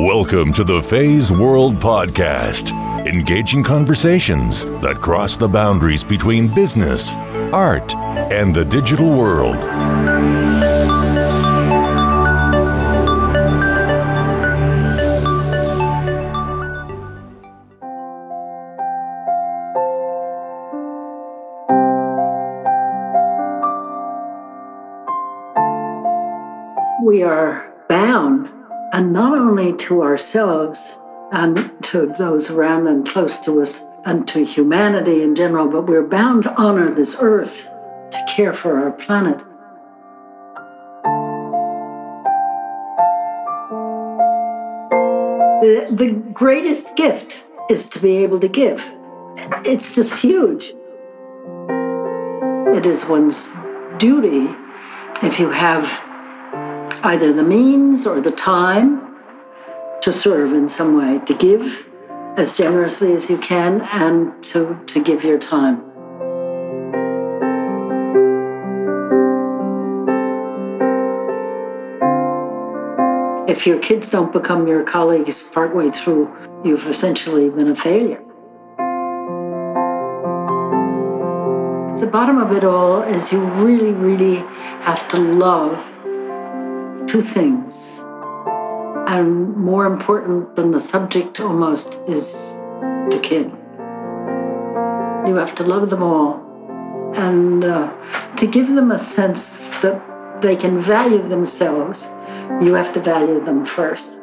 Welcome to the FeiWorld Podcast, engaging conversations that cross the boundaries between business, art, and the digital world. We are bound, and not only to ourselves and to those around and close to us and to humanity in general, but we're bound to honor this earth, to care for our planet. The, the greatest gift is to be able to give. It's just huge. It is one's duty if you have either the means or the time to serve in some way, to give as generously as you can and to, to give your time. If your kids don't become your colleagues partway through, you've essentially been a failure. The bottom of it all is you really, really have to love two things. And more important than the subject almost is the kid. You have to love them all and uh, to give them a sense that they can value themselves, you have to value them first.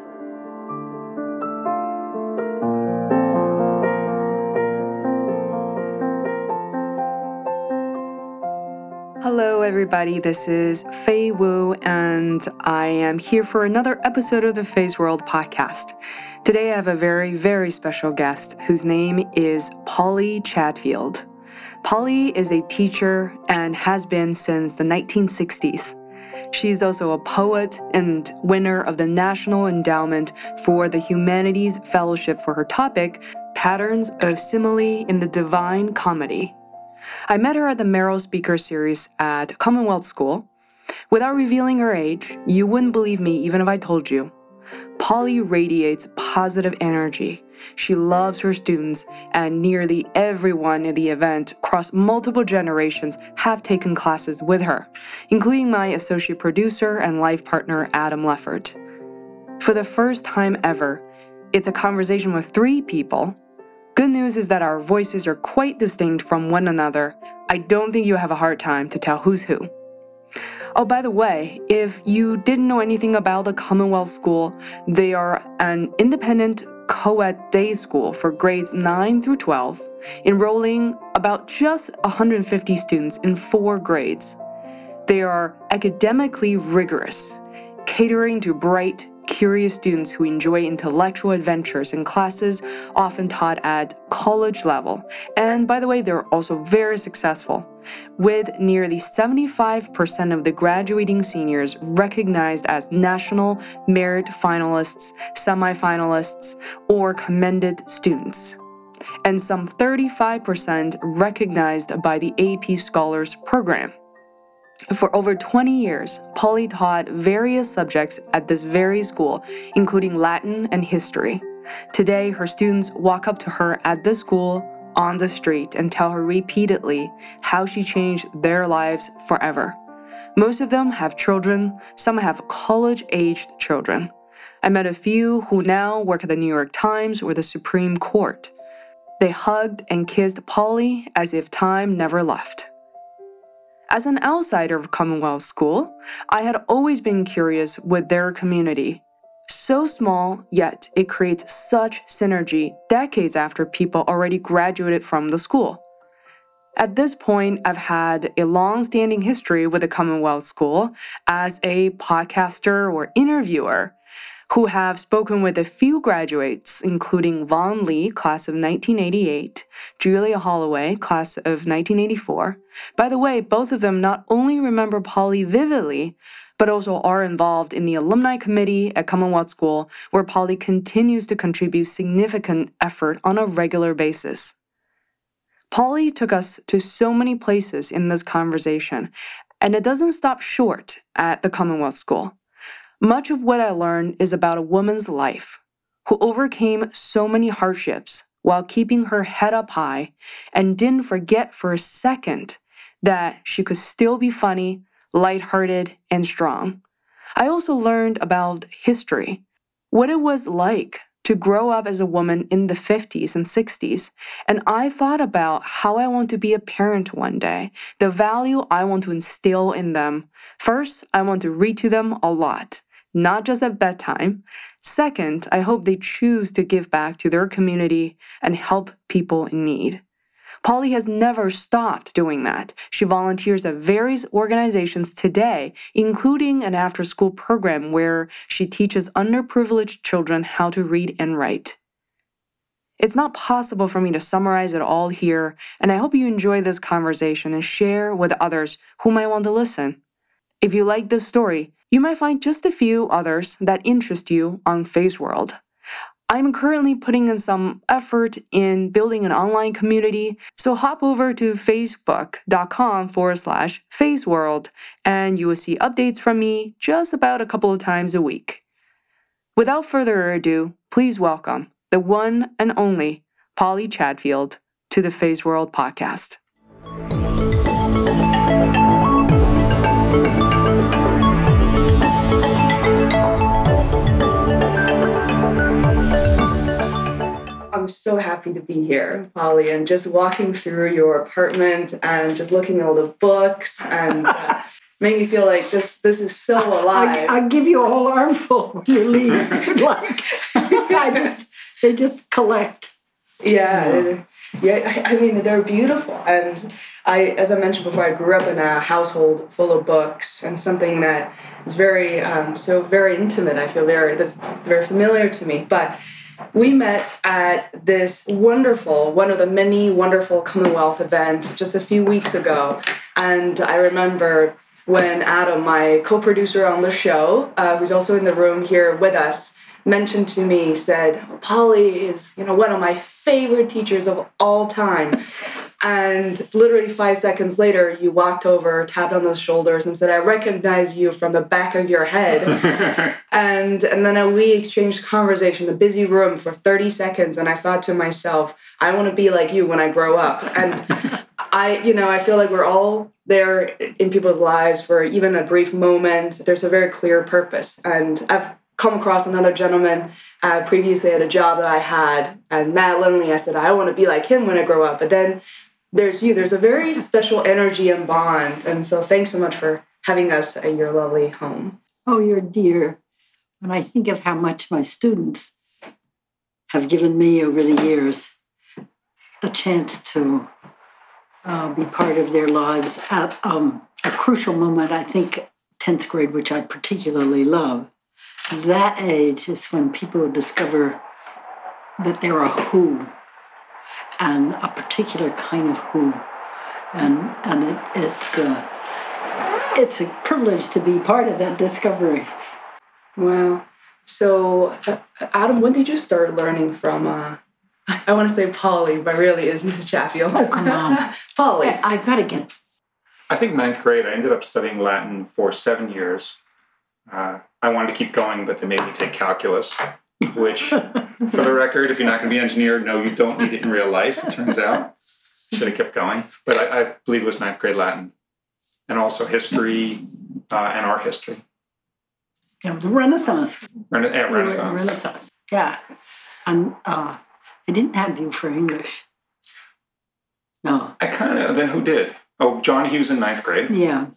Everybody. This is Fei Wu, and I am here for another episode of the FeiWorld podcast. Today, I have a very, very special guest whose name is Polly Chatfield. Polly is a teacher and has been since the 1960s. She's also a poet and winner of the National Endowment for the Humanities Fellowship for her topic, Patterns of Simile in the Divine Comedy. I met her at the Merrill Speaker Series at Commonwealth School. Without revealing her age, you wouldn't believe me even if I told you. Polly radiates positive energy. She loves her students, and nearly everyone in the event across multiple generations have taken classes with her, including my associate producer and life partner, Adam Leffert. For the first time ever, it's a conversation with three people Good news is that our voices are quite distinct from one another. I don't think you have a hard time to tell who's who. Oh, by the way, if you didn't know anything about the Commonwealth School, they are an independent co ed day school for grades 9 through 12, enrolling about just 150 students in four grades. They are academically rigorous, catering to bright, curious students who enjoy intellectual adventures in classes often taught at college level. And by the way, they're also very successful, with nearly 75% of the graduating seniors recognized as national merit finalists, semifinalists, or commended students. And some 35% recognized by the AP Scholars Program. For over 20 years, Polly taught various subjects at this very school, including Latin and history. Today, her students walk up to her at the school, on the street, and tell her repeatedly how she changed their lives forever. Most of them have children, some have college aged children. I met a few who now work at the New York Times or the Supreme Court. They hugged and kissed Polly as if time never left. As an outsider of Commonwealth School, I had always been curious with their community. So small, yet it creates such synergy decades after people already graduated from the school. At this point, I've had a long standing history with the Commonwealth School as a podcaster or interviewer who have spoken with a few graduates, including Vaughn Lee, class of 1988, Julia Holloway, class of 1984. By the way, both of them not only remember Polly vividly, but also are involved in the alumni committee at Commonwealth School, where Polly continues to contribute significant effort on a regular basis. Polly took us to so many places in this conversation, and it doesn't stop short at the Commonwealth School. Much of what I learned is about a woman's life, who overcame so many hardships while keeping her head up high and didn't forget for a second that she could still be funny, lighthearted, and strong. I also learned about history, what it was like to grow up as a woman in the 50s and 60s, and I thought about how I want to be a parent one day, the value I want to instill in them. First, I want to read to them a lot, not just at bedtime. Second, I hope they choose to give back to their community and help people in need. Polly has never stopped doing that. She volunteers at various organizations today, including an after school program where she teaches underprivileged children how to read and write. It's not possible for me to summarize it all here, and I hope you enjoy this conversation and share with others who might want to listen. If you like this story, you might find just a few others that interest you on FeiWorld. I'm currently putting in some effort in building an online community, so hop over to facebook.com forward slash feiworld and you will see updates from me just about a couple of times a week. Without further ado, please welcome the one and only Polly Chatfield to the FeiWorld podcast. I'm so happy to be here, Polly, and just walking through your apartment and just looking at all the books and uh, made me feel like this this is so alive. I, give you a whole armful when you leave. like I just they just collect. Yeah, yeah. I, I mean, they're beautiful, and I, as I mentioned before, I grew up in a household full of books, and something that is very um, so very intimate. I feel very that's very familiar to me, but we met at this wonderful, one of the many wonderful Commonwealth events just a few weeks ago. And I remember when Adam, my co producer on the show, uh, who's also in the room here with us, mentioned to me, said, Polly is, you know, one of my favorite teachers of all time. And literally five seconds later, you walked over, tapped on those shoulders, and said, "I recognize you from the back of your head." and and then we exchanged conversation, the busy room for thirty seconds, and I thought to myself, "I want to be like you when I grow up." And I, you know, I feel like we're all there in people's lives for even a brief moment. There's a very clear purpose, and I've come across another gentleman uh, previously at a job that I had, and Matt Lindley. I said, I want to be like him when I grow up. But then there's you. There's a very special energy and bond. And so thanks so much for having us at your lovely home. Oh, you're dear. When I think of how much my students have given me over the years, a chance to uh, be part of their lives at um, a crucial moment, I think 10th grade, which I particularly love. That age is when people discover that they're a who and a particular kind of who. And, and it, it's, uh, it's a privilege to be part of that discovery. Wow. So, uh, Adam, when did you start learning from, uh, I want to say Polly, but really is Miss Chatfield. Oh, come on. Polly. I, I got to get. I think ninth grade, I ended up studying Latin for seven years. Uh, I wanted to keep going, but they made me take calculus which, for the record, if you're not going to be an engineer, no, you don't need it in real life, it turns out. Should have kept going. But I, I believe it was ninth grade Latin and also history uh, and art history. Yeah, the Renaissance. Rena- yeah, Renaissance. Renaissance. Yeah. And uh, I didn't have you for English. No. I kind of, then who did? Oh, John Hughes in ninth grade. Yeah.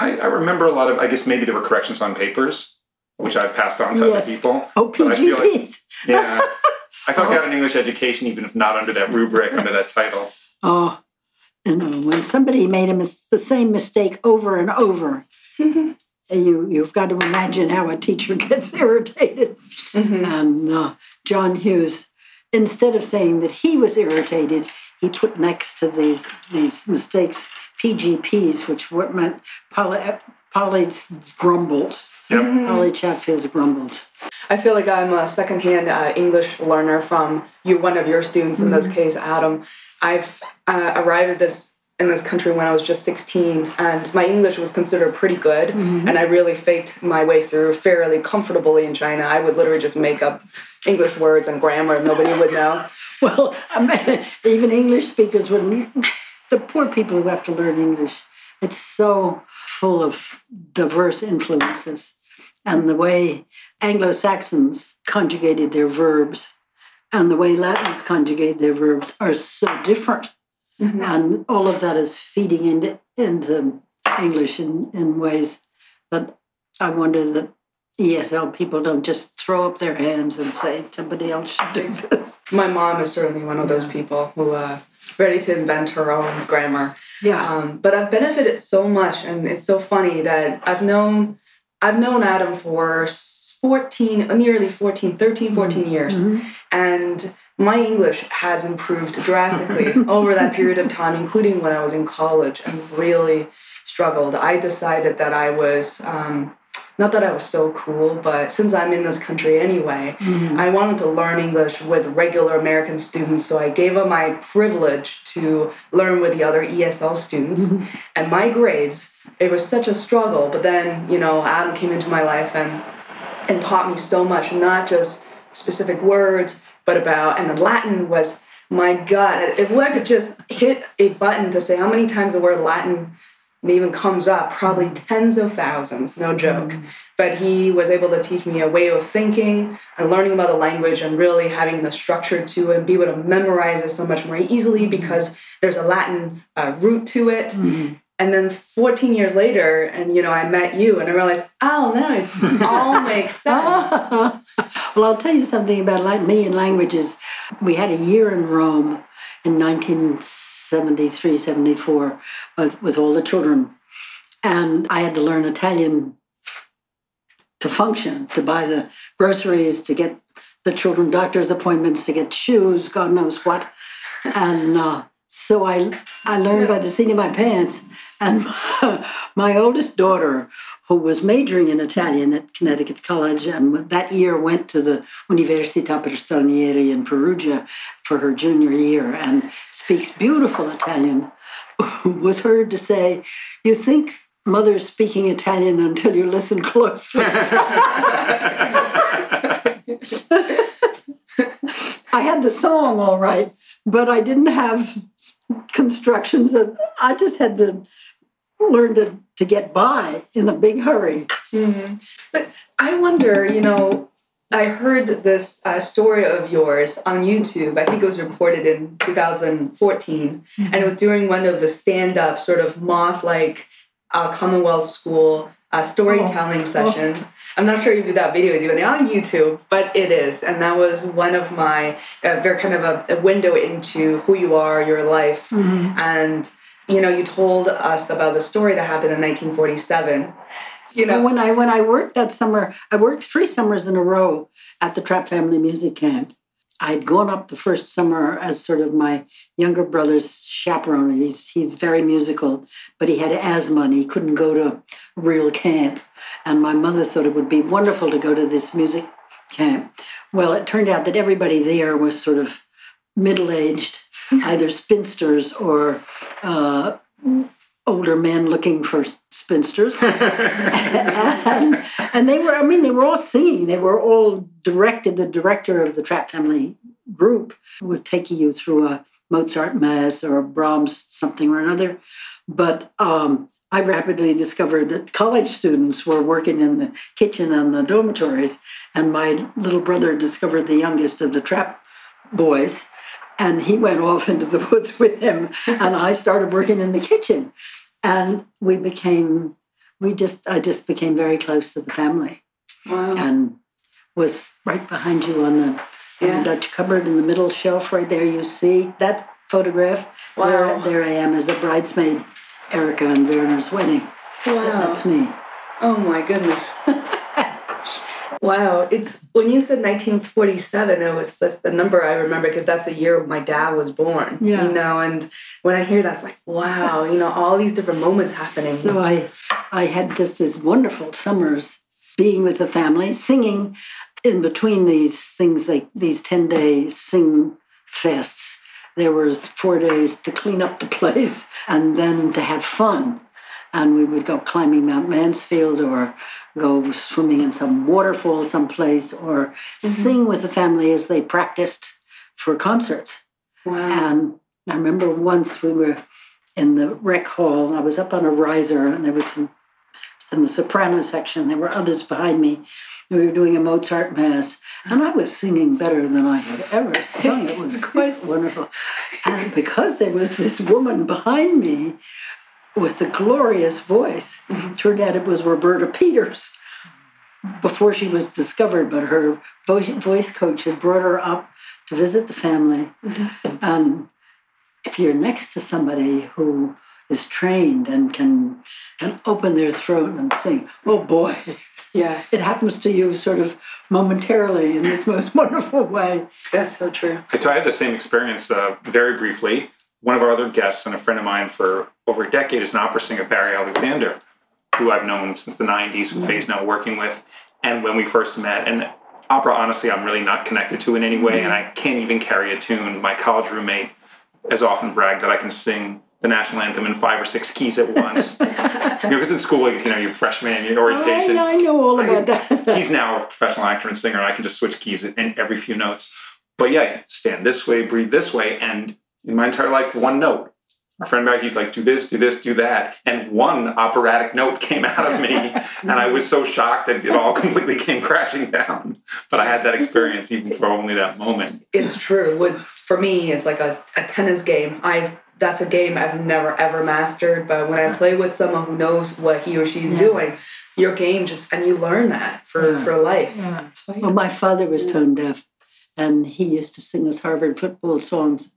I, I remember a lot of, I guess maybe there were corrections on papers which I've passed on to yes. other people. Oh, PGPs. Like, yeah. I felt oh. I got an English education, even if not under that rubric, under that title. Oh, you know, when somebody made a mis- the same mistake over and over, mm-hmm. you, you've got to imagine how a teacher gets irritated. Mm-hmm. And uh, John Hughes, instead of saying that he was irritated, he put next to these, these mistakes PGPs, which what meant poly, Polly's grumbles. Yep. Mm-hmm. Polly Chatfield's grumbled. I feel like I'm a secondhand uh, English learner from you, one of your students, in mm-hmm. this case, Adam. I've uh, arrived at this in this country when I was just 16, and my English was considered pretty good, Mm-hmm. and I really faked my way through fairly comfortably in China. I would literally just make up English words and grammar, and nobody would know. Well, I mean, even English speakers wouldn't. The poor people who have to learn English, it's so full of diverse influences. And the way Anglo Saxons conjugated their verbs and the way Latins conjugate their verbs are so different. And all of that is feeding into, into English in, in ways that I wonder that ESL people don't just throw up their hands and say somebody else should do this. My mom is certainly one of those people who uh, ready to invent her own grammar. Yeah. Um, but I've benefited so much, and it's so funny that I've known I've known Adam for 14, nearly 14, 13, 14 mm-hmm. years, mm-hmm. and my English has improved drastically over that period of time, including when I was in college and really struggled. I decided that I was. Um, not that I was so cool, but since I'm in this country anyway, mm-hmm. I wanted to learn English with regular American students. So I gave up my privilege to learn with the other ESL students. And my grades, it was such a struggle. But then, you know, Adam came into my life and and taught me so much, not just specific words, but about and the Latin was my God. If I could just hit a button to say how many times the word Latin even comes up probably tens of thousands no joke mm. but he was able to teach me a way of thinking and learning about the language and really having the structure to it and be able to memorize it so much more easily mm. because there's a latin uh, root to it mm. And then 14 years later and you know i met you and i realized oh no it's all makes sense well, I'll tell you something about like me and languages. We had a year in Rome in 1973, 74 with, with all the children. And I had to learn Italian to function, to buy the groceries, to get the children doctor's appointments, to get shoes, God knows what. And uh, so I, I learned by the seat of my pants. And my oldest daughter, who was majoring in Italian at Connecticut College, and that year went to the Università per Stranieri in Perugia for her junior year and speaks beautiful Italian, was heard to say, You think mother's speaking Italian until you listen closely. I had the song all right, but I didn't have constructions. Of, I just had to learn to, to get by in a big hurry. But I wonder, you know, I heard this uh, story of yours on YouTube. I think it was recorded in 2014, and it was during one of the stand-up sort of moth-like uh, Commonwealth School uh, storytelling session. I'm not sure if that video is even on YouTube, but it is, and that was one of my uh, very kind of a, a window into who you are, your life, and you know, you told us about the story that happened in 1947. You know, when I when I worked that summer, I worked three summers in a row at the Trapp Family Music Camp. I'd gone up the first summer as sort of my younger brother's chaperone. He's he's very musical, but he had asthma and he couldn't go to real camp. And my mother thought it would be wonderful to go to this music camp. Well, it turned out that everybody there was sort of middle aged, either spinsters or uh, older men looking for spinsters. and, and they were, I mean, they were all singing. They were all directed. The director of the Trapp Family group would take you through a Mozart mass or a Brahms something or another. But um, I rapidly discovered that college students were working in the kitchen and the dormitories, and my little brother discovered the youngest of the Trapp boys, and he went off into the woods with him, and I started working in the kitchen, and we became, we just, I just became very close to the family, wow. and was right behind you on the, on Yeah. the Dutch cupboard in the middle shelf right there. You see that photograph. Wow. There, there I am as a bridesmaid, Erica and Werner's wedding. wow. That's me. Oh my goodness. wow. It's when you said 1947, it was that's the number I remember because that's the year my dad was born. Yeah. You know, and when I hear that, it's like, wow, you know, all these different moments happening. So I, I had just these wonderful summers being with the family, singing in between these things like these 10 day sing fests. there was four days to clean up the place and then to have fun. And we would go climbing Mount Mansfield or go swimming in some waterfall someplace or mm-hmm. sing with the family as they practiced for concerts. Wow. And I remember once we were in the rec hall, and I was up on a riser and there was some in the soprano section, there were others behind me. We were doing a Mozart mass, and I was singing better than I had ever sung. It was quite wonderful. And because there was this woman behind me with a glorious voice, turned out it was Roberta Peters before she was discovered, but her voice coach had brought her up to visit the family. Mm-hmm. And if you're next to somebody who is trained and can can open their throat and sing, oh boy, yeah, it happens to you sort of momentarily in this most wonderful way. That's so true. I had the same experience uh, very briefly. One of our other guests and a friend of mine for over a decade is an opera singer, Barry Alexander, who I've known since the 90s, who mm-hmm. Fei's now working with. And when we first met, and opera, honestly, I'm really not connected to in any way, mm-hmm. and I can't even carry a tune. My college roommate has often bragged that I can sing the national anthem in five or six keys at once. because in school, you know, you're freshman, your orientation. I, I know all about that. he's now a professional actor and singer, and I can just switch keys in every few notes. But yeah, stand this way, breathe this way, and in my entire life, one note. My friend back, he's like, do this, do this, do that. And one operatic note came out of me. and I was so shocked that it all completely came crashing down. But I had that experience even for only that moment. It's true. With for me, it's like a, a tennis game. I've that's a game I've never ever mastered. But when I play with someone who knows what he or she's yeah. doing, your game just and you learn that for yeah. for life. Yeah. Well, my father was tone deaf, and he used to sing us Harvard football songs.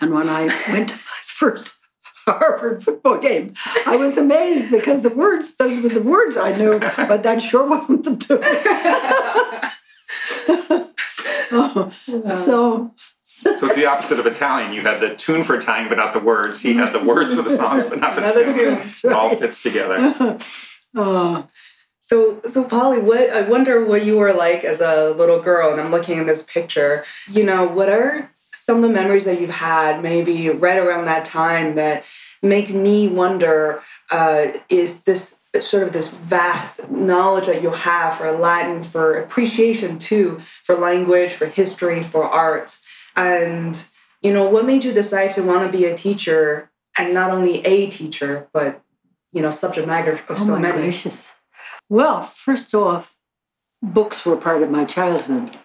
And when I went to my first Harvard football game, I was amazed because the words those were the words I knew, but that sure wasn't the tune. oh, So so it's the opposite of Italian. You had the tune for Italian, but not the words. He had the words for the songs, but not the tune. Right. It all fits together. oh. So, so Polly, what I wonder what you were like as a little girl, and I'm looking at this picture. You know, what are some of the memories that you've had, maybe right around that time, that make me wonder? Uh, is this sort of this vast knowledge that you have for Latin, for appreciation too, for language, for history, for art. And, you know, what made you decide to want to be a teacher and not only a teacher, but, you know, subject matter of oh so many? Gracious. Well, first off, books were part of my childhood.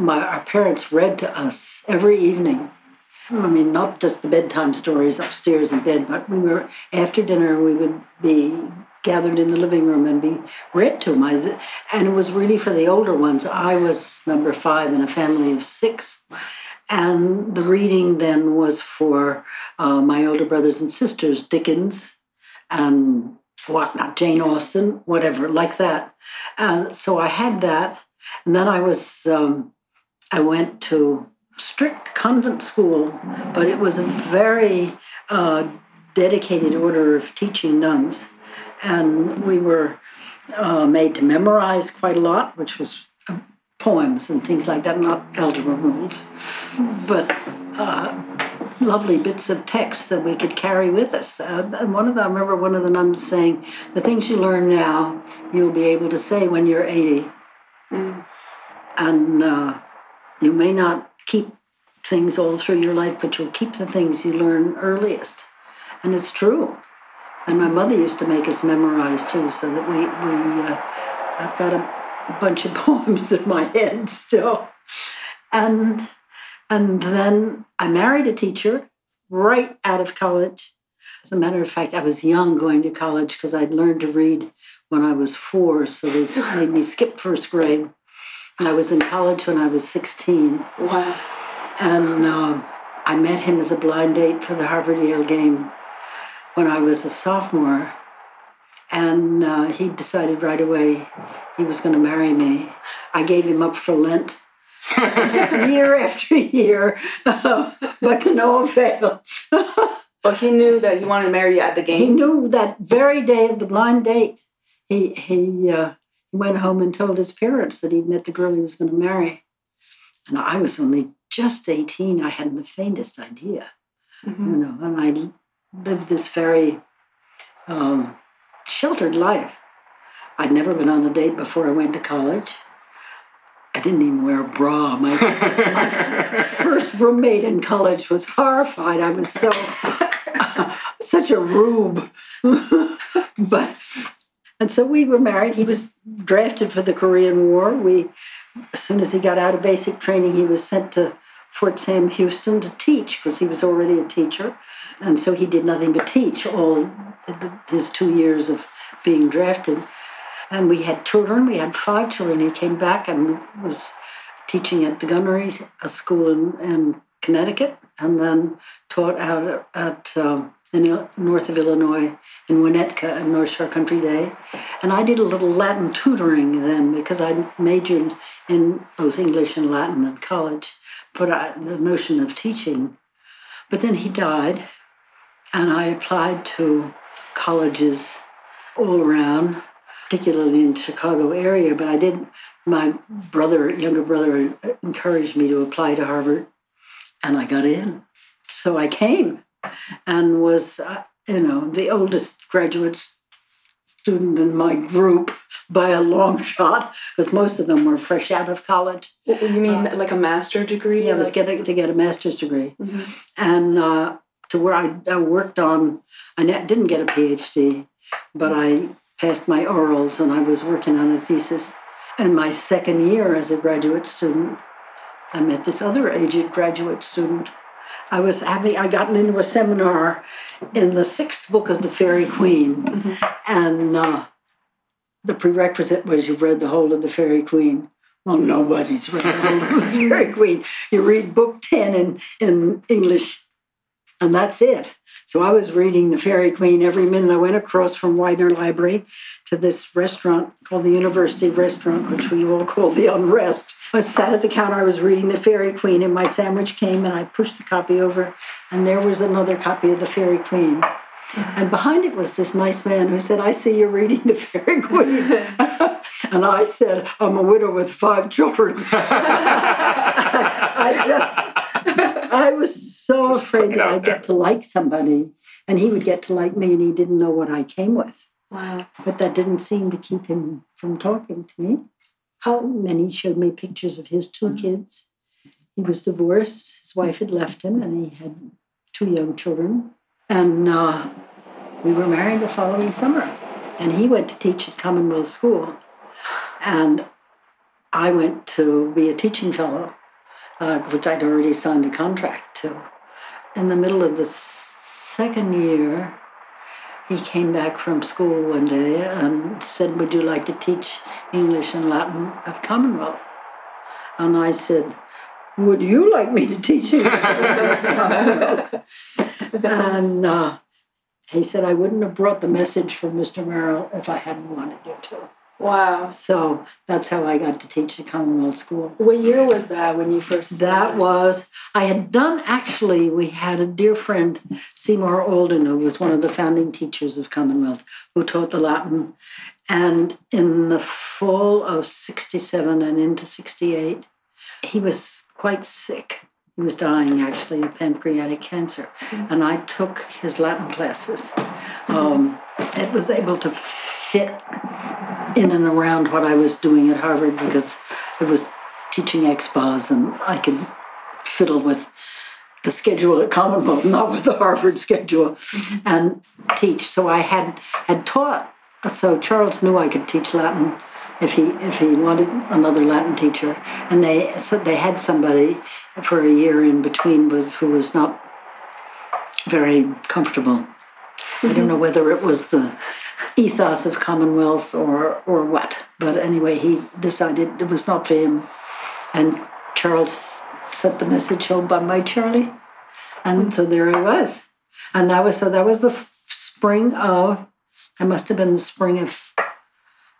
My, our parents read to us every evening. I mean, not just the bedtime stories upstairs in bed, but we were, after dinner, we would be gathered in the living room and be read to. I, and it was really for the older ones. I was number five in a family of six. And the reading then was for uh, my older brothers and sisters, Dickens and whatnot, Jane Austen, whatever, like that. And so I had that. And then I was, um, I went to strict convent school, but it was a very uh, dedicated order of teaching nuns. And we were uh, made to memorize quite a lot, which was poems and things like that, not algebra rules, but uh, lovely bits of text that we could carry with us. Uh, and one of them, I remember one of the nuns saying, "The things you learn now, you'll be able to say when you're 80, mm. and uh, you may not keep things all through your life, but you'll keep the things you learn earliest." And it's true. And my mother used to make us memorize too, so that we we. Uh, I've got a bunch of poems in my head still. And and then I married a teacher right out of college. As a matter of fact, I was young going to college because I'd learned to read when I was four, so they made me skip first grade. I was in college when I was 16. Wow. And uh, I met him as a blind date for the Harvard Yale game when I was a sophomore. And uh, he decided right away he was going to marry me. I gave him up for Lent year after year, but to no avail. but he knew that he wanted to marry you at the game. He knew that very day of the blind date. He he uh, went home and told his parents that he'd met the girl he was going to marry, and I was only just 18, I hadn't the faintest idea, Mhm. you know, and I lived this very um, sheltered life. I'd never been on a date before I went to college. I didn't even wear a bra. My, my first roommate in college was horrified. I was so such a rube. but and so we were married. He was drafted for the Korean War. We as soon as he got out of basic training, he was sent to Fort Sam Houston to teach because he was already a teacher. And so he did nothing but teach all his two years of being drafted. And we had children. We had five children. He came back and was teaching at the gunnery, a school in, in Connecticut, and then taught out at um, in north of Illinois in Winnetka and North Shore Country Day. And I did a little Latin tutoring then because I majored in both English and Latin in college, but I, the notion of teaching. But then he died, and I applied to colleges all around, particularly in the Chicago area. But I didn't. My brother, younger brother, encouraged me to apply to Harvard, and I got in. So I came, and was uh, you know the oldest graduate student in my group by a long shot because most of them were fresh out of college. What- You mean like a master's degree? Yeah, I was Like- getting to get a master's degree, Mhm. and uh, to where I, I worked on. I didn't get a PhD, but I passed my orals, and I was working on a thesis. In my second year as a graduate student, I met this other aged graduate student. I was having I gotten into a seminar in the sixth book of the Faerie Queene, and uh, the prerequisite was you've read the whole of the Faerie Queene. Well, nobody's read the whole of the Faerie Queene. You read book ten in in English, and that's it. So I was reading the Faerie Queene every minute. I went across from Widener Library to this restaurant called the University Restaurant, which we all call the Unrest. I sat at the counter. I was reading the Faerie Queene, and my sandwich came, and I pushed the copy over, and there was another copy of the Faerie Queene. And behind it was this nice man who said, I see you're reading the Faerie Queene. and I said, I'm a widow with five children. I just, I was so afraid that I'd get to like somebody and he would get to like me and he didn't know what I came with. Wow. But that didn't seem to keep him from talking to me. How many showed me pictures of his 2 kids. He was divorced. His wife had left him, and he had two young children. And uh, we were married the following summer. And he went to teach at Commonwealth School. And I went to be a teaching fellow, uh, which I'd already signed a contract to. In the middle of the second year, he came back from school one day and said, Would you like to teach English and Latin at Commonwealth? And I said, Would you like me to teach you? and Latin at Commonwealth? and uh, he said, I wouldn't have brought the message from Mr. Merrill if I hadn't wanted you to. Wow. So that's how I got to teach at Commonwealth School. What year was that when you first? That was, I had done actually, we had a dear friend, Seymour Alden, who was one of the founding teachers of Commonwealth, who taught the Latin. And in the fall of 67 and into 68, he was quite sick. He was dying actually of pancreatic cancer. And I took his Latin classes. Um, it was able to fit in and around what I was doing at Harvard because it was teaching expos and I could fiddle with the schedule at Commonwealth, not with the Harvard schedule, and teach. So I had had taught. So Charles knew I could teach Latin if he if he wanted another Latin teacher, and they so they had somebody for a year in between with who was not very comfortable. I don't mm-hmm. know whether it was the ethos of Commonwealth or or what, but anyway, he decided it was not for him, and Charles sent the message home by my Charlie, and so there I was, and that was so that was the f- spring of, I must have been the spring of.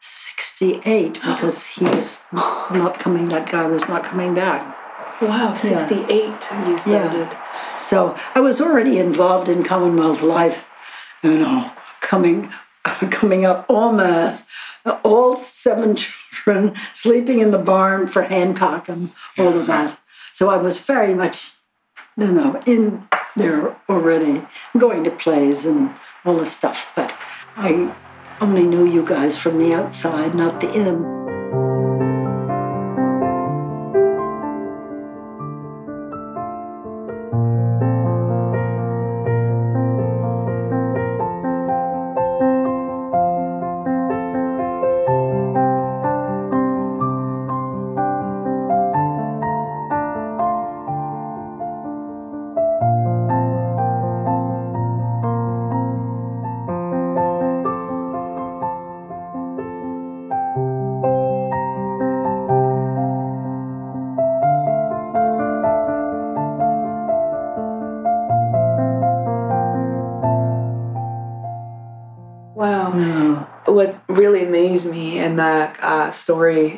68 because he was not coming that guy was not coming back Wow, sixty-eight. yeah. You started. so I was already involved in Commonwealth life, you know, coming coming up en masse, all seven children sleeping in the barn for Hancock and all of that. So I was very much, you know, in there already, going to plays and all this stuff. But I only knew you guys from the outside, not the in.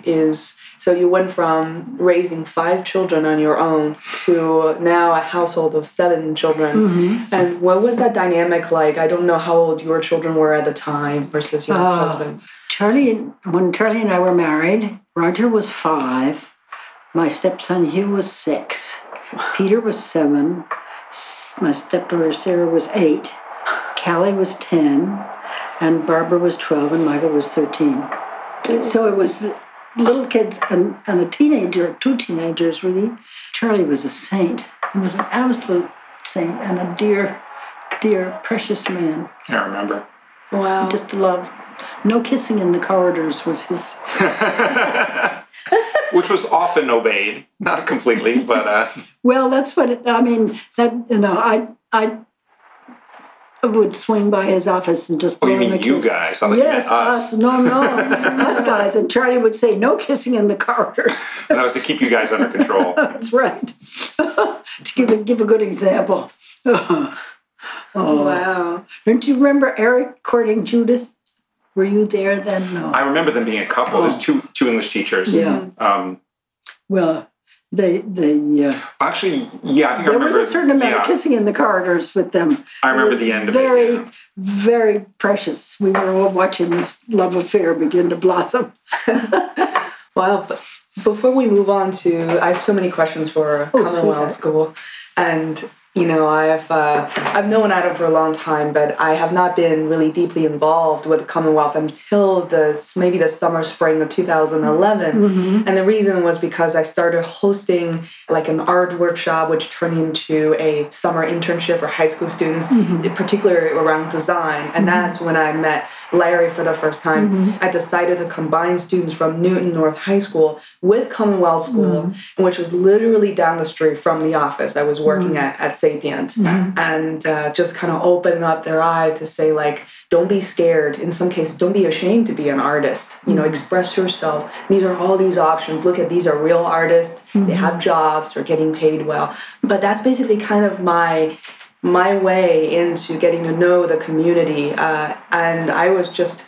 Is so you went from raising five children on your own to now a household of seven children. Mm-hmm. And what was that dynamic like? I don't know how old your children were at the time versus your Ah. husband's. Charlie, when Charlie and I were married, Roger was five. My stepson Hugh was six. Peter was seven. My stepdaughter Sarah was eight. Callie was ten. And Barbara was 12 and Michael was 13. So it was little kids and, and a teenager, two teenagers really. Charlie was a saint. He was an absolute saint and a dear, dear, precious man. I remember. Wow. Just love. No kissing in the corridors was his Which was often obeyed, not completely, but uh, Well, that's what it, I mean. That you know, I I would swing by his office and just oh, blow you him mean a you kiss. guys? I thought you Yes, meant us. us. No, no, us guys. And Charlie would say, "No kissing in the corridor." And that was to keep you guys under control. That's right. to give a give a good example. oh, wow. Don't you remember Eric courting Judith? Were you there then? No. I remember them being a couple. There's two two English teachers. yeah. Um, Well, they they. Uh, actually, yeah, I think I there remember. was a certain amount yeah, of kissing in the corridors with them. I It remember was the end of very, it. yeah. very precious. We were all watching this love affair begin to blossom. Wow. But before we move on to, I have so many questions for Oh, Commonwealth sweetheart. School, and you know, I've uh, I've known Adam for a long time, but I have not been really deeply involved with the Commonwealth until the maybe the summer spring of 2011. Mm-hmm. And the reason was because I started hosting like an art workshop, which turned into a summer internship for high school students, Mm-hmm. particularly around design. And that's when I met Larry for the first time. Mm-hmm. I decided to combine students from Newton North High School with Commonwealth School, Mm-hmm. which was literally down the street from the office I was working Mm-hmm. at at Sapient, and uh, just kind of open up their eyes to say like, don't be scared. In some cases, don't be ashamed to be an artist. You Mm-hmm. know, express yourself. These are all these options. Look at these are real artists. They Mm-hmm. have jobs. They're getting paid well. But that's basically kind of my my way into getting to know the community. Uh, and I was just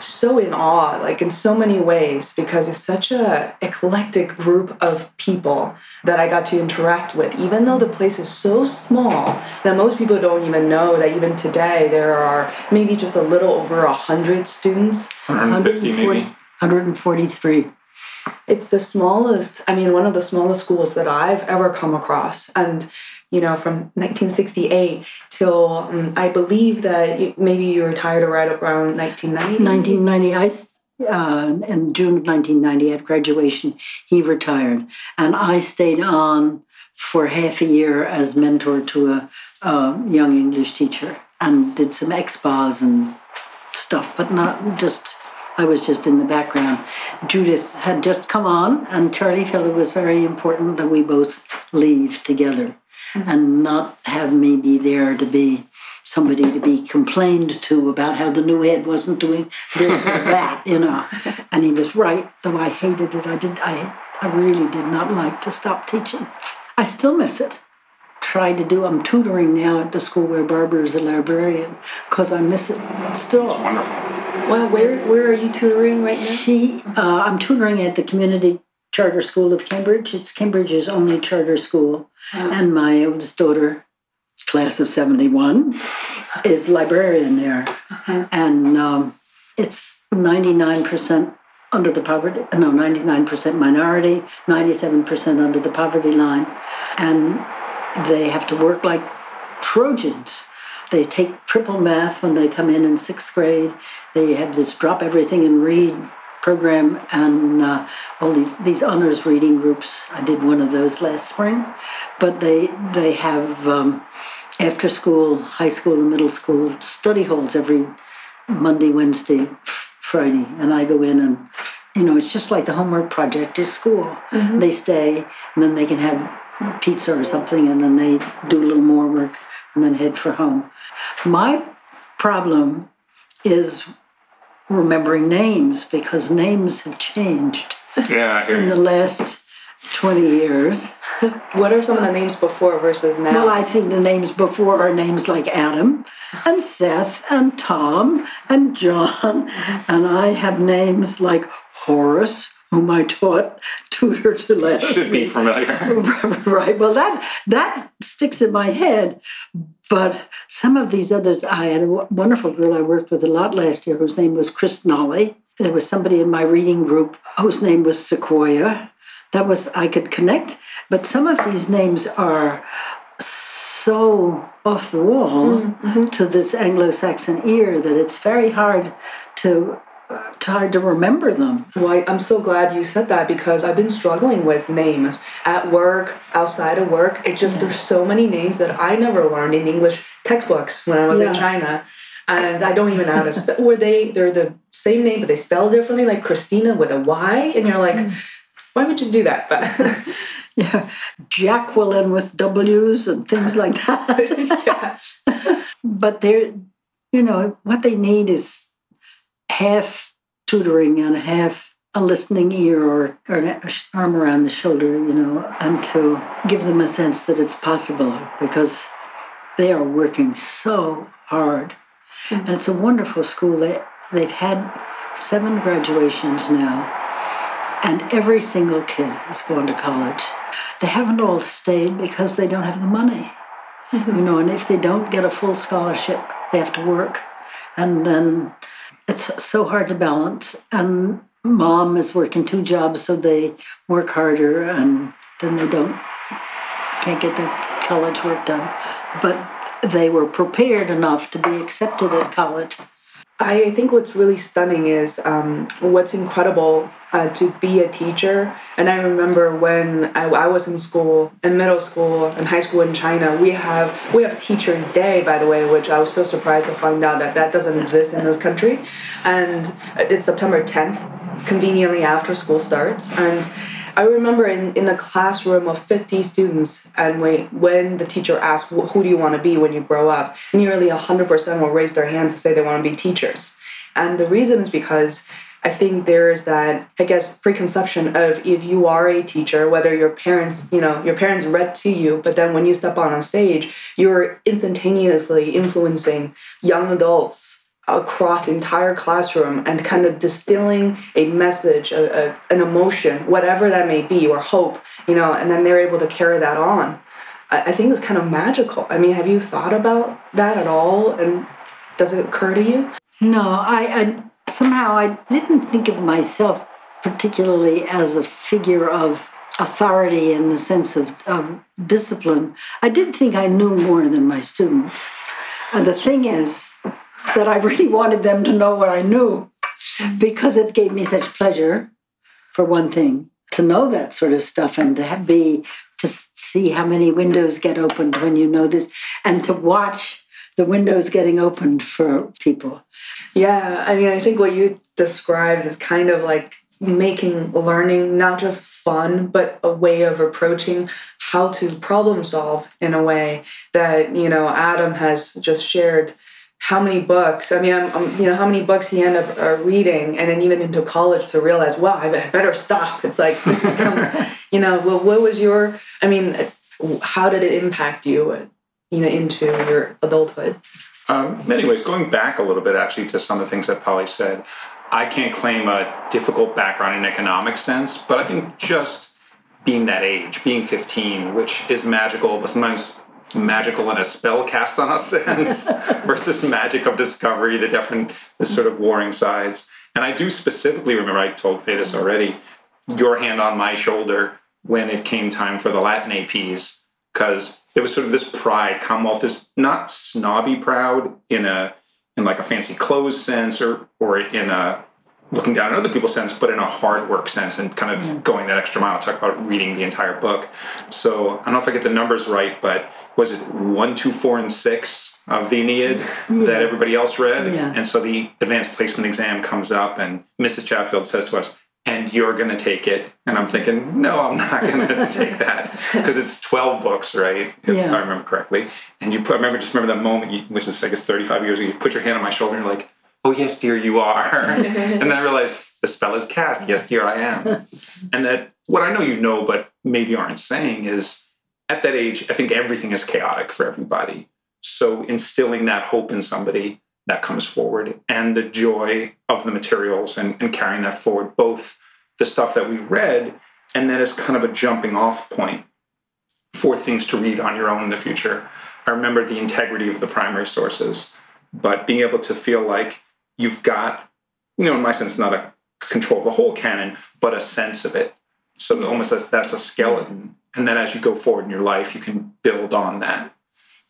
so in awe, like in so many ways, because it's such a eclectic group of people that I got to interact with. Even though the place is so small that most people don't even know that even today there are maybe just a little over a hundred students 150 maybe. 143. it's the smallest i mean one of the smallest schools that i've ever come across and you know from 1968 till um, i believe that you, maybe you retired right around 1990 1990, I, uh, in June of 1990 at graduation, he retired. And I stayed on for half a year as mentor to a, a young English teacher and did some expos and stuff, but not just, I was just in the background. Judith had just come on, and Charlie felt it was very important that we both leave together and not have me be there to be somebody to be complained to about how the new head wasn't doing this or that, you know. And he was right, though I hated it. I did I I really did not like to stop teaching. I still miss it. Try to do I'm tutoring now at the school where Barbara is a librarian because I miss it still. Wonderful. well where where are you tutoring right now She, uh, I'm tutoring at the Community Charter School of Cambridge. It's Cambridge's only charter school. And my oldest daughter, class of 71, is librarian there. And um, it's 99% under the poverty, no, 99% minority, 97% under the poverty line. And they have to work like Trojans. They take triple math when they come in in sixth grade. They have this drop everything and read program and uh, all these these honors reading groups. I did one of those last spring, but they they have um, after school, high school and middle school study halls every Monday, Wednesday, Friday, and I go in and you know it's just like the homework project at school. Mm-hmm. They stay and then they can have pizza or something, and then they do a little more work and then head for home. My problem is remembering names because names have changed yeah, in the last 20 years. What are some of the names before versus now? Well, I think the names before are names like Adam and Seth and Tom and John. Mm-hmm. And I have names like Horace, whom I taught tutor to last Should be familiar. right. Well, that that sticks in my head. But some of these others, I had a wonderful girl I worked with a lot last year whose name was Chris Nolly. There was somebody in my reading group whose name was Sequoia. That was, I could connect. But some of these names are so off the wall mm-hmm. to this Anglo Saxon ear that it's very hard to hard to remember them. Well, I'm so glad you said that because I've been struggling with names at work, outside of work. It just yeah. there's so many names that I never learned in English textbooks when I was yeah. in China, and I don't even know how to spell. Or they they're the same name but they spell differently, like Christina with a Y, and you're like, mm. why would you do that? But yeah, Jacqueline with W's and things like that. but they're, you know, what they need is half tutoring and half a listening ear or, or an arm around the shoulder, you know, and to give them a sense that it's possible because they are working so hard. Mm-hmm. And it's a wonderful school. They, they've had seven graduations now, and every single kid has gone to college. They haven't all stayed because they don't have the money. Mm-hmm. You know, and if they don't get a full scholarship, they have to work. And then it's so hard to balance. And mom is working two jobs, so they work harder, and then they don't can't get their college work done. But they were prepared enough to be accepted at college. I think what's really stunning is um, what's incredible uh, to be a teacher. And I remember when I, I, was in school, in middle school and high school in China, we have we have Teachers Day, by the way, which I was so surprised to find out that that doesn't exist in this country. And it's September 10th, conveniently after school starts. And I remember in, in a classroom of 50 students, and when, when the teacher asked, Who do you want to be when you grow up? nearly 100% will raise their hand to say they want to be teachers. And the reason is because I think there's that, I guess, preconception of if you are a teacher, whether your parents, you know, your parents read to you, but then when you step on a stage, you're instantaneously influencing young adults across the entire classroom and kind of distilling a message, a, a, an emotion, whatever that may be, or hope, you know, and then they're able to carry that on. I, I think it's kind of magical. I mean, have you thought about that at all? And does it occur to you? No, I, I somehow I didn't think of myself particularly as a figure of authority in the sense of, of discipline. I did think I knew more than my students. And the thing is, that I really wanted them to know what I knew because it gave me such pleasure, for one thing, to know that sort of stuff and to be to see how many windows get opened when you know this and to watch the windows getting opened for people. Yeah, I mean, I think what you described is kind of like making learning not just fun, but a way of approaching how to problem solve in a way that, you know, Adam has just shared how many books i mean I'm, I'm, you know how many books he ended up uh, reading and then even into college to realize wow i better stop. It's like this becomes you know well, what was your i mean how did it impact you you know into your adulthood? Um, in many ways. Going back a little bit actually to some of the things that polly said i can't claim a difficult background in economic sense but i think just being that age being 15 which is magical but sometimes magical and a spell cast on us versus magic of discovery, the different, the sort of warring sides. And I do specifically remember, I told Fei already, your hand on my shoulder when it came time for the Latin APs, because there was sort of this pride, Commonwealth is not snobby proud in a in like a fancy clothes sense or or in a looking down at other people's sense, but in a hard work sense and kind of going that extra mile. Talk about reading the entire book. So I don't know if I get the numbers right, but was it one, two, four, and six of the Aeneid yeah. that everybody else read? Yeah. And so the advanced placement exam comes up, and Mrs. Chatfield says to us, and you're going to take it. And I'm thinking, no, I'm not going to take that because it's 12 books, right? If yeah. I remember correctly. And you put, I remember, just remember that moment, you, which is, I guess, 35 years ago, you put your hand on my shoulder and you're like, oh, yes, dear, you are. and then I realized the spell is cast. Yes, dear, I am. and that what I know you know, but maybe aren't saying is at that age, I think everything is chaotic for everybody. So instilling that hope in somebody that comes forward and the joy of the materials and, and carrying that forward, both the stuff that we read and then as kind of a jumping off point for things to read on your own in the future. I remember the integrity of the primary sources, but being able to feel like you've got, you know, in my sense, not a control of the whole canon, but a sense of it. So almost as that's a skeleton. And then as you go forward in your life, you can build on that.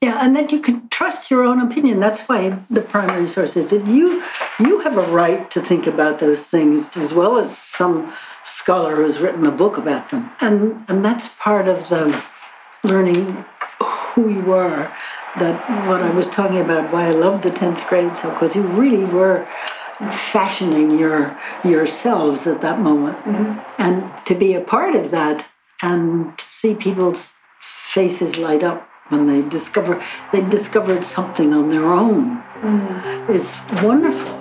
Yeah, and then you can trust your own opinion. That's why the primary source is that you you have a right to think about those things as well as some scholar who's written a book about them. And and that's part of the learning who you are. That what I was talking about, why I love the tenth grade so because you really were fashioning your yourselves at that moment. Mm-hmm. And to be a part of that and see people's faces light up when they discover they discovered something on their own mm. is wonderful.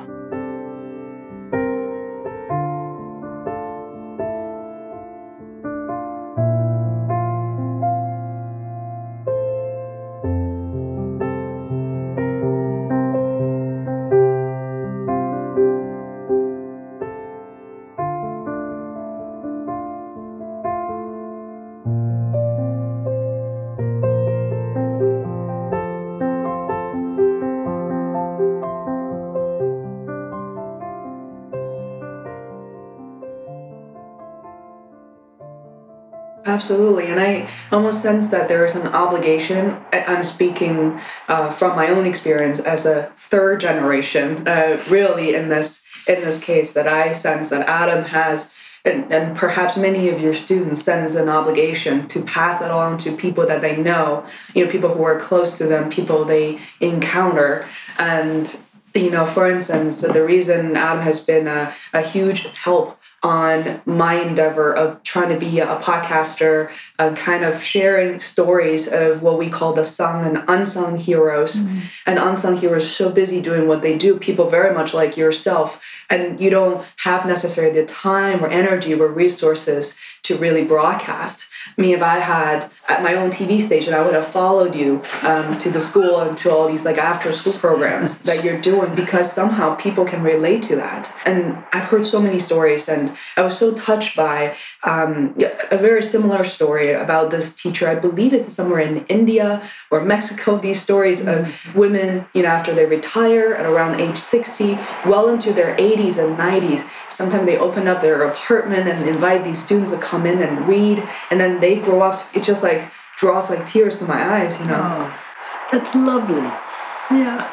Absolutely, and I almost sense that there is an obligation. I'm speaking uh, from my own experience as a third generation, uh, really in this in this case, that I sense that Adam has, and, and perhaps many of your students sense an obligation to pass that on to people that they know, you know, people who are close to them, people they encounter, and you know, for instance, the reason Adam has been a, a huge help on my endeavor of trying to be a podcaster, uh, kind of sharing stories of what we call the sung and unsung heroes. Mm-hmm. And unsung heroes so busy doing what they do, people very much like yourself, and you don't have necessarily the time or energy or resources to really broadcast. Mean, if I had at my own TV station, I would have followed you um, to the school and to all these like after school programs that you're doing because somehow people can relate to that. And I've heard so many stories, and I was so touched by um, a very similar story about this teacher. I believe it's somewhere in India or Mexico. These stories of mm-hmm. women, you know, after they retire at around age 60, well into their 80s and 90s, sometimes they open up their apartment and invite these students to come in and read, and then they grow up. it just like draws like tears to my eyes, you know. Oh, that's lovely. Yeah.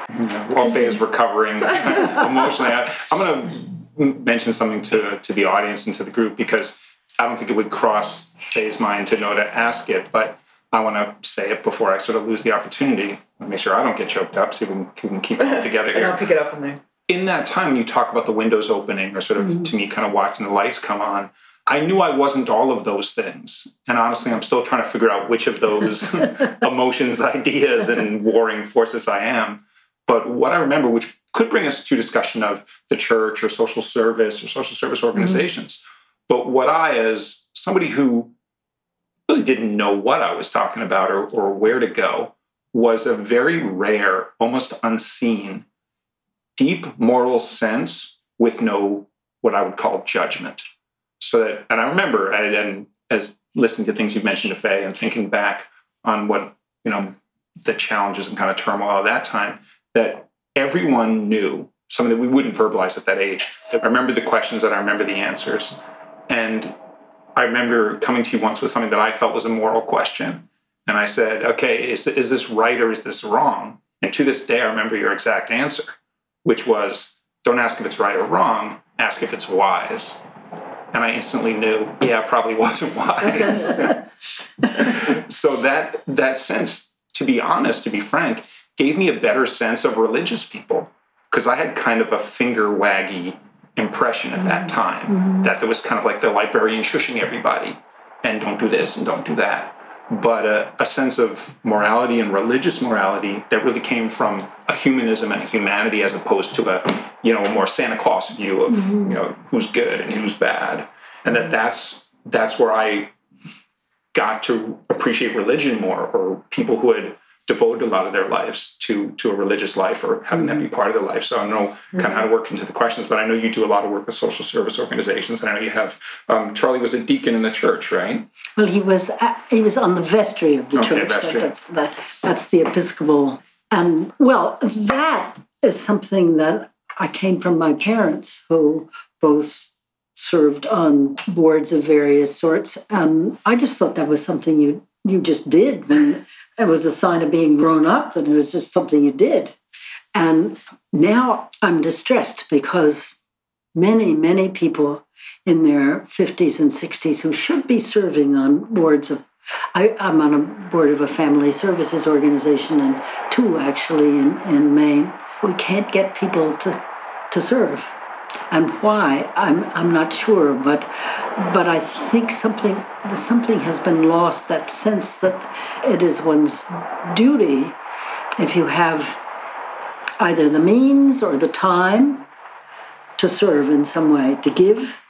While Fei is recovering emotionally, I, I'm going to mention something to to the audience and to the group because I don't think it would cross Fei's mind to know to ask it, but I want to say it before I sort of lose the opportunity. Make sure I don't get choked up, so we can, we can keep it together here. and I'll pick it up from there. In that time, when you talk about the windows opening, or sort of mm-hmm. to me, kind of watching the lights come on. I knew I wasn't all of those things. And honestly, I'm still trying to figure out which of those emotions, ideas, and warring forces I am. But what I remember, which could bring us to discussion of the church or social service or social service mm-hmm. organizations, mm-hmm. But what I, as somebody who really didn't know what I was talking about or, or where to go, was a very rare, almost unseen, deep moral sense with no what I would call judgment. So that, and I remember, and as listening to things you've mentioned to Fei and thinking back on what, you know, the challenges and kind of turmoil of that time, that everyone knew something that we wouldn't verbalize at that age. That I remember the questions and I remember the answers. And I remember coming to you once with something that I felt was a moral question. And I said, okay, is, is this right or is this wrong? And to this day, I remember your exact answer, which was don't ask if it's right or wrong, ask if it's wise. And I instantly knew, yeah, it probably wasn't wise. so that that sense, to be honest, to be frank, gave me a better sense of religious people because I had kind of a finger waggy impression at that mm-hmm. time mm-hmm. that there was kind of like the librarian shushing everybody and don't do this and don't do that but a, a, sense of morality and religious morality that really came from a humanism and a humanity as opposed to a you know a more Santa Claus view of mm-hmm. you know who's good and who's bad, and that that's that's where I got to appreciate religion more, or people who had devoted a lot of their lives to to a religious life or having mm-hmm. that be mm-hmm. part of their life. So I know mm-hmm. kind of how to work into the questions, but I know you do a lot of work with social service organizations, and I know you have um, Charlie was a deacon in the church, right? Well, he was at, he was on the vestry of the okay, church. Vestry. that's that, that's the Episcopal, and well, that is something that I came from my parents, who both served on boards of various sorts, and I just thought that was something you you just did when it was a sign of being grown up and it was just something you did. And now I'm distressed because many, many people in their 50s and 60s who should be serving on boards of I, am on a board of a family services organization and two actually in, in Maine. We can't get people to, to serve. And why? I'm, I'm not sure, but but I think something something has been lost. That sense that it is one's duty, if you have either the means or the time, to serve in some way, to give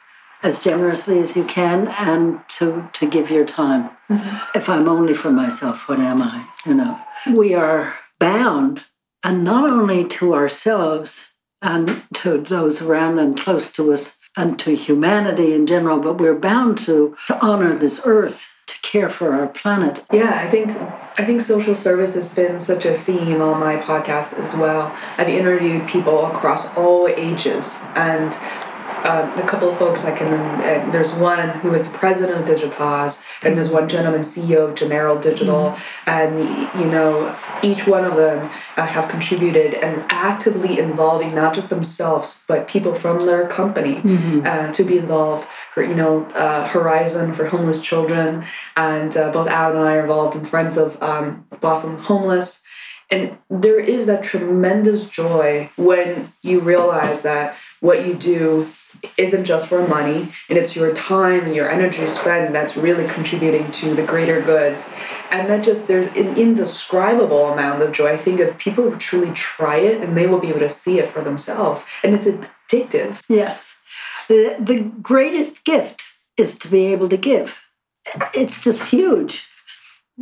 as generously as you can, and to to give your time. Mm-hmm. If I'm only for myself, what am I? You know, we are bound, and not only to ourselves and to those around and close to us and to humanity in general, but we're bound to, to honor this earth to care for our planet. Yeah, I think I think social service has been such a theme on my podcast as well. I've interviewed people across all ages and um, a couple of folks I can. Uh, there's one who is the president of Digitas, and there's one gentleman CEO of General Digital, mm-hmm. and you know each one of them uh, have contributed and actively involving not just themselves but people from their company mm-hmm. uh, to be involved. For, you know, uh, Horizon for homeless children, and uh, both Al and I are involved in Friends of um, Boston Homeless. And there is that tremendous joy when you realize that what you do isn't just for money and it's your time and your energy spent that's really contributing to the greater goods and that just there's an indescribable amount of joy i think if people who truly try it and they will be able to see it for themselves. And it's addictive. Yes. The, the greatest gift is to be able to give. It's just huge.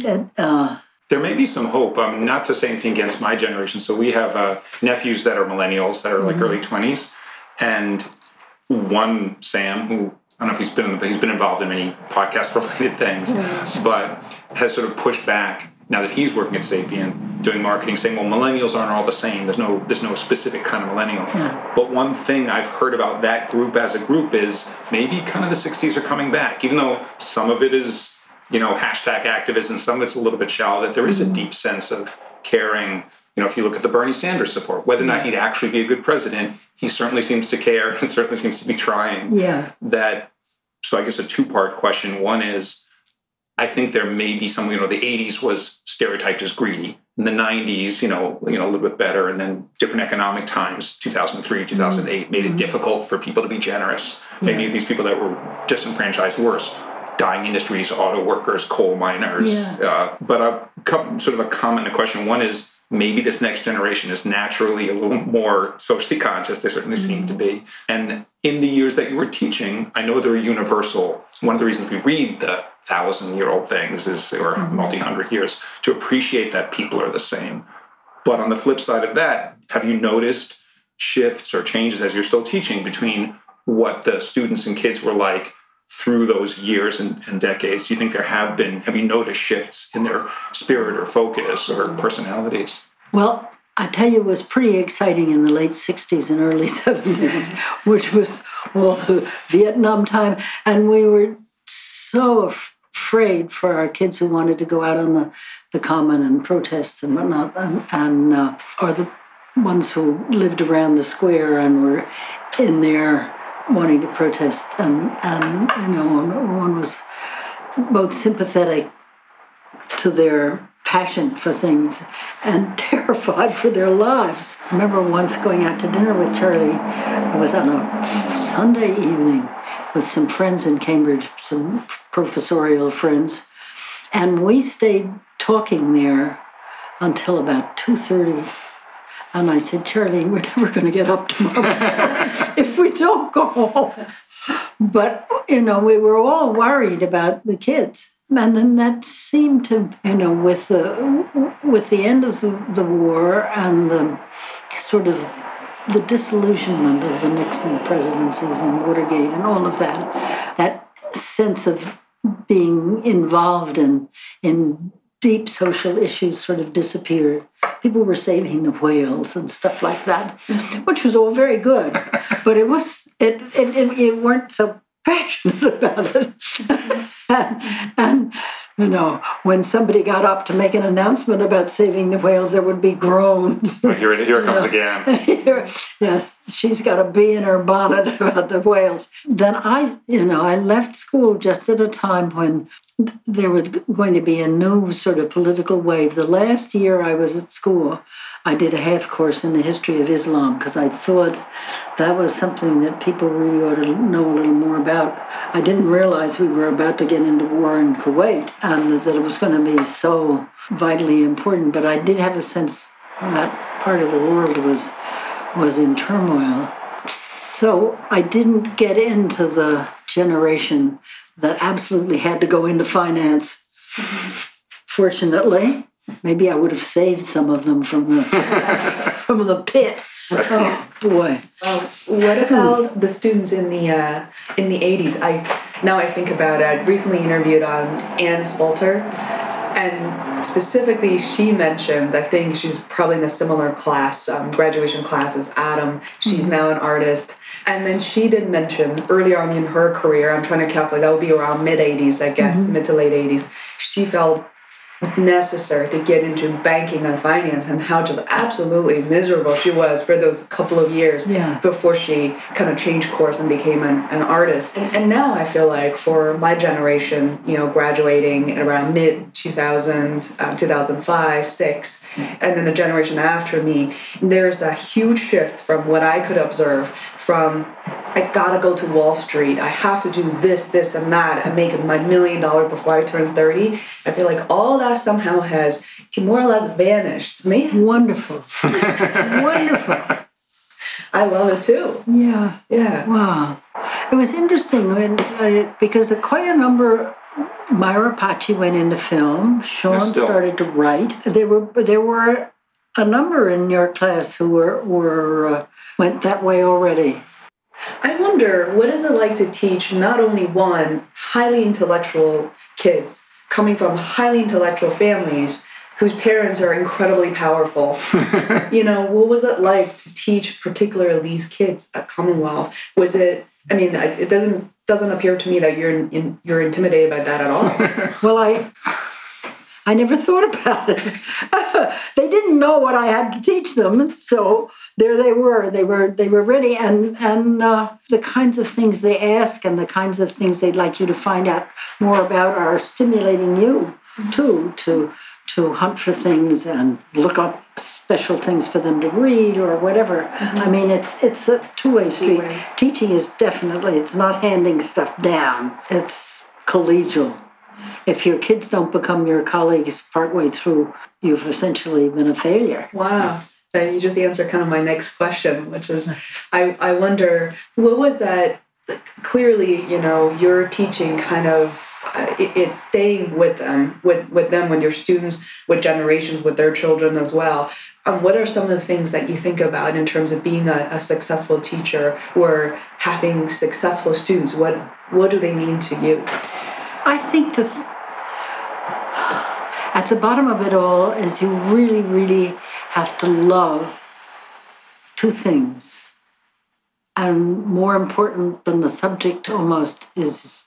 And, uh, there may be some hope. Um, not to say anything against my generation. So we have uh, nephews that are millennials that are like mm-hmm. early twenties, and one Sam, who I don't know if he's been he's been involved in many podcast related things, mm-hmm. but has sort of pushed back now that he's working at Sapient doing marketing, saying, well, millennials aren't all the same. There's no there's no specific kind of millennial. Yeah. But one thing I've heard about that group as a group is maybe kind of the 60s are coming back, even though some of it is you know hashtag activism, some of it's a little bit shallow. That there is a mm-hmm. deep sense of caring you know, if you look at the Bernie Sanders support, whether or not he'd actually be a good president, he certainly seems to care and certainly seems to be trying. Yeah. That, so I guess a two part question. One is, I think there may be some, you know, the 80s was stereotyped as greedy. In the 90s, you know, you know, a little bit better. And then different economic times, 2003, 2008, mm-hmm. made it mm-hmm. difficult for people to be generous. Maybe these people that were disenfranchised worse dying industries, auto workers, coal miners. Yeah. Uh, but a couple, sort of a comment and a question. One is, maybe this next generation is naturally a little more socially conscious. They certainly mm-hmm. seem to be. And in the years that you were teaching, I know they're universal. One of the reasons we read the thousand year old things is, or mm-hmm. multi hundred years, to appreciate that people are the same. But on the flip side of that, have you noticed shifts or changes as you're still teaching between what the students and kids were like through those years and, and, decades do you think there have been have you noticed shifts in their spirit or focus or personalities well I tell you, it was pretty exciting in the late 60s and early 70s, which was all the Vietnam time. And we were so afraid for our kids who wanted to go out on the, the common and protests and whatnot, and, and uh, or the ones who lived around the square and were in there wanting to protest. And, and you know, one, one was both sympathetic to their passion for things and terrified for their lives. I remember once going out to dinner with Charlie. It was on a Sunday evening with some friends in Cambridge, some professorial friends, and we stayed talking there until about 2:30. And I said, Charlie, we're never going to get up tomorrow if we don't go home. But, you know, we were all worried about the kids and then that seemed to you know with the with the end of the, the war and the sort of the disillusionment of the Nixon presidencies and Watergate and all of that that sense of being involved in in deep social issues sort of disappeared. People were saving the whales and stuff like that mm-hmm. which was all very good but it was it it, it, it weren't so passionate about it. Mm-hmm. And, and, you know, when somebody got up to make an announcement about saving the whales, there would be groans. here, here it comes again. yes, she's got a bee in her bonnet about the whales. Then I, you know, I left school just at a time when there was going to be a new sort of political wave. The last year I was at school, I did a half course in the history of Islam because I thought that was something that people really ought to know a little more about. I didn't realize we were about to get into war in Kuwait and that it was going to be so vitally important, but I did have a sense that part of the world was was in turmoil. So I didn't get into the generation that absolutely had to go into finance. Fortunately, maybe I would have saved some of them from the from the pit. Oh boy! Uh, what about the students in the uh, in the eighties? I now I think about it. I recently interviewed on um, Ann Spalter, and specifically she mentioned. I think she's probably in a similar class, um, graduation class as Adam. She's mm-hmm. now an artist and then she did mention earlier on in her career, I'm trying to calculate, that would be around mid 80s, I guess, mm-hmm. mid to late 80s. She felt necessary to get into banking and finance and how just absolutely miserable she was for those couple of years yeah. before she kind of changed course and became an, an artist. And, and, now I feel like for my generation, you know, graduating around mid 2000, uh, 2005, 6, and then the generation after me, there's a huge shift from what I could observe from I gotta go to Wall Street, I have to do this, this, and that, and make my million dollar before I turn 30. I feel like all that somehow has more or less vanished. Me? Wonderful. Wonderful. I love it too. Yeah. Yeah. Wow. It was interesting when, uh, because quite a number Myra Paci went into film. Sean started to write. There were there were a number in your class who were were uh, went that way already. I wonder what is it like to teach not only one highly intellectual kids coming from highly intellectual families whose parents are incredibly powerful. you know, what was it like to teach particularly these kids at Commonwealth? Was it I mean, it doesn't doesn't appear to me that you're in, you're intimidated by that at all. well, I I never thought about it. they didn't know what I had to teach them, so there they were. They were they were ready, and and uh, the kinds of things they ask and the kinds of things they'd like you to find out more about are stimulating you too to to hunt for things and look up special things for them to read or whatever. Mm-hmm. I mean, it's it's a two way street. Two-way. Teaching is definitely it's not handing stuff down. It's collegial. If your kids don't become your colleagues partway through, you've essentially been a failure. Wow. You just answered kind of my next question, which is I, I wonder what was that clearly, you know, you're teaching kind of uh, it, it's staying with them, with, with them, with your students, with generations, with their children as well. Um, what are some of the things that you think about in terms of being a, a successful teacher or having successful students? What what do they mean to you? I think that at the bottom of it all is you really, really have to love two things. And more important than the subject almost is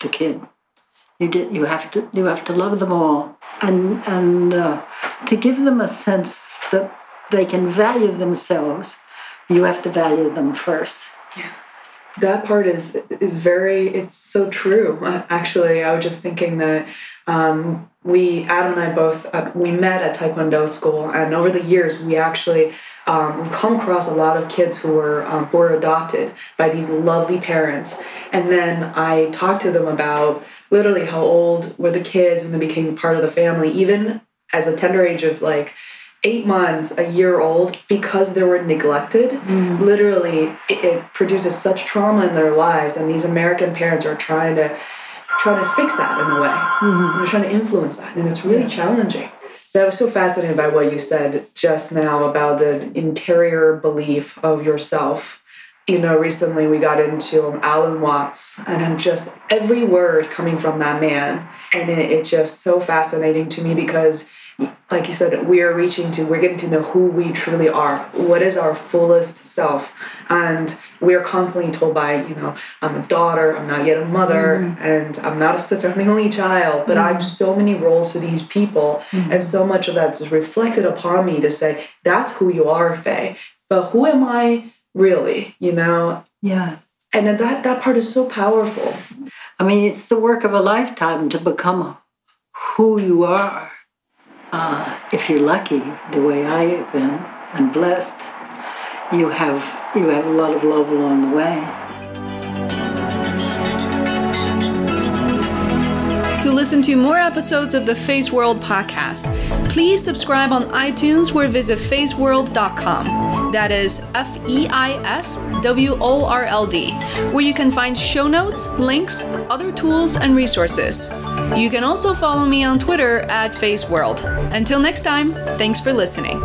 the kid. You did. You have to. You have to love them all, and and uh, to give them a sense that they can value themselves. You have to value them first. Yeah that part is is very it's so true actually i was just thinking that um, we adam and i both uh, we met at taekwondo school and over the years we actually um, we've come across a lot of kids who were um, who were adopted by these lovely parents and then i talked to them about literally how old were the kids when they became part of the family even as a tender age of like eight months, a year old, because they were neglected, mm. literally it, it, produces such trauma in their lives. And these American parents are trying to trying to fix that in a way. Mm-hmm. Trying to influence that, and it's really challenging. I was so fascinated by what you said just now about the interior belief of yourself. You know, recently we got into um, Alan Watts, and I'm just every word coming from that man, and it, it's just so fascinating to me because like you said, we are reaching to, we're getting to know who we truly are. What is our fullest self? And we're constantly told by, you know, I'm a daughter, I'm not yet a mother, mm. and I'm not a sister, I'm the only child, but mm. I have so many roles to these people. Mm. And so much of that is reflected upon me to say, that's who you are, Fei. But who am I really, you know? Yeah. And that, that part is so powerful. I mean, it's the work of a lifetime to become who you are uh, if you're lucky, the way I have been and blessed, you have you have a lot of love along the way. To listen to more episodes of the Feisworld podcast, please subscribe on iTunes or visit feisworld.com. That is F E I S W O R L D, where you can find show notes, links, other tools, and resources. You can also follow me on Twitter at Feisworld. Until next time, thanks for listening.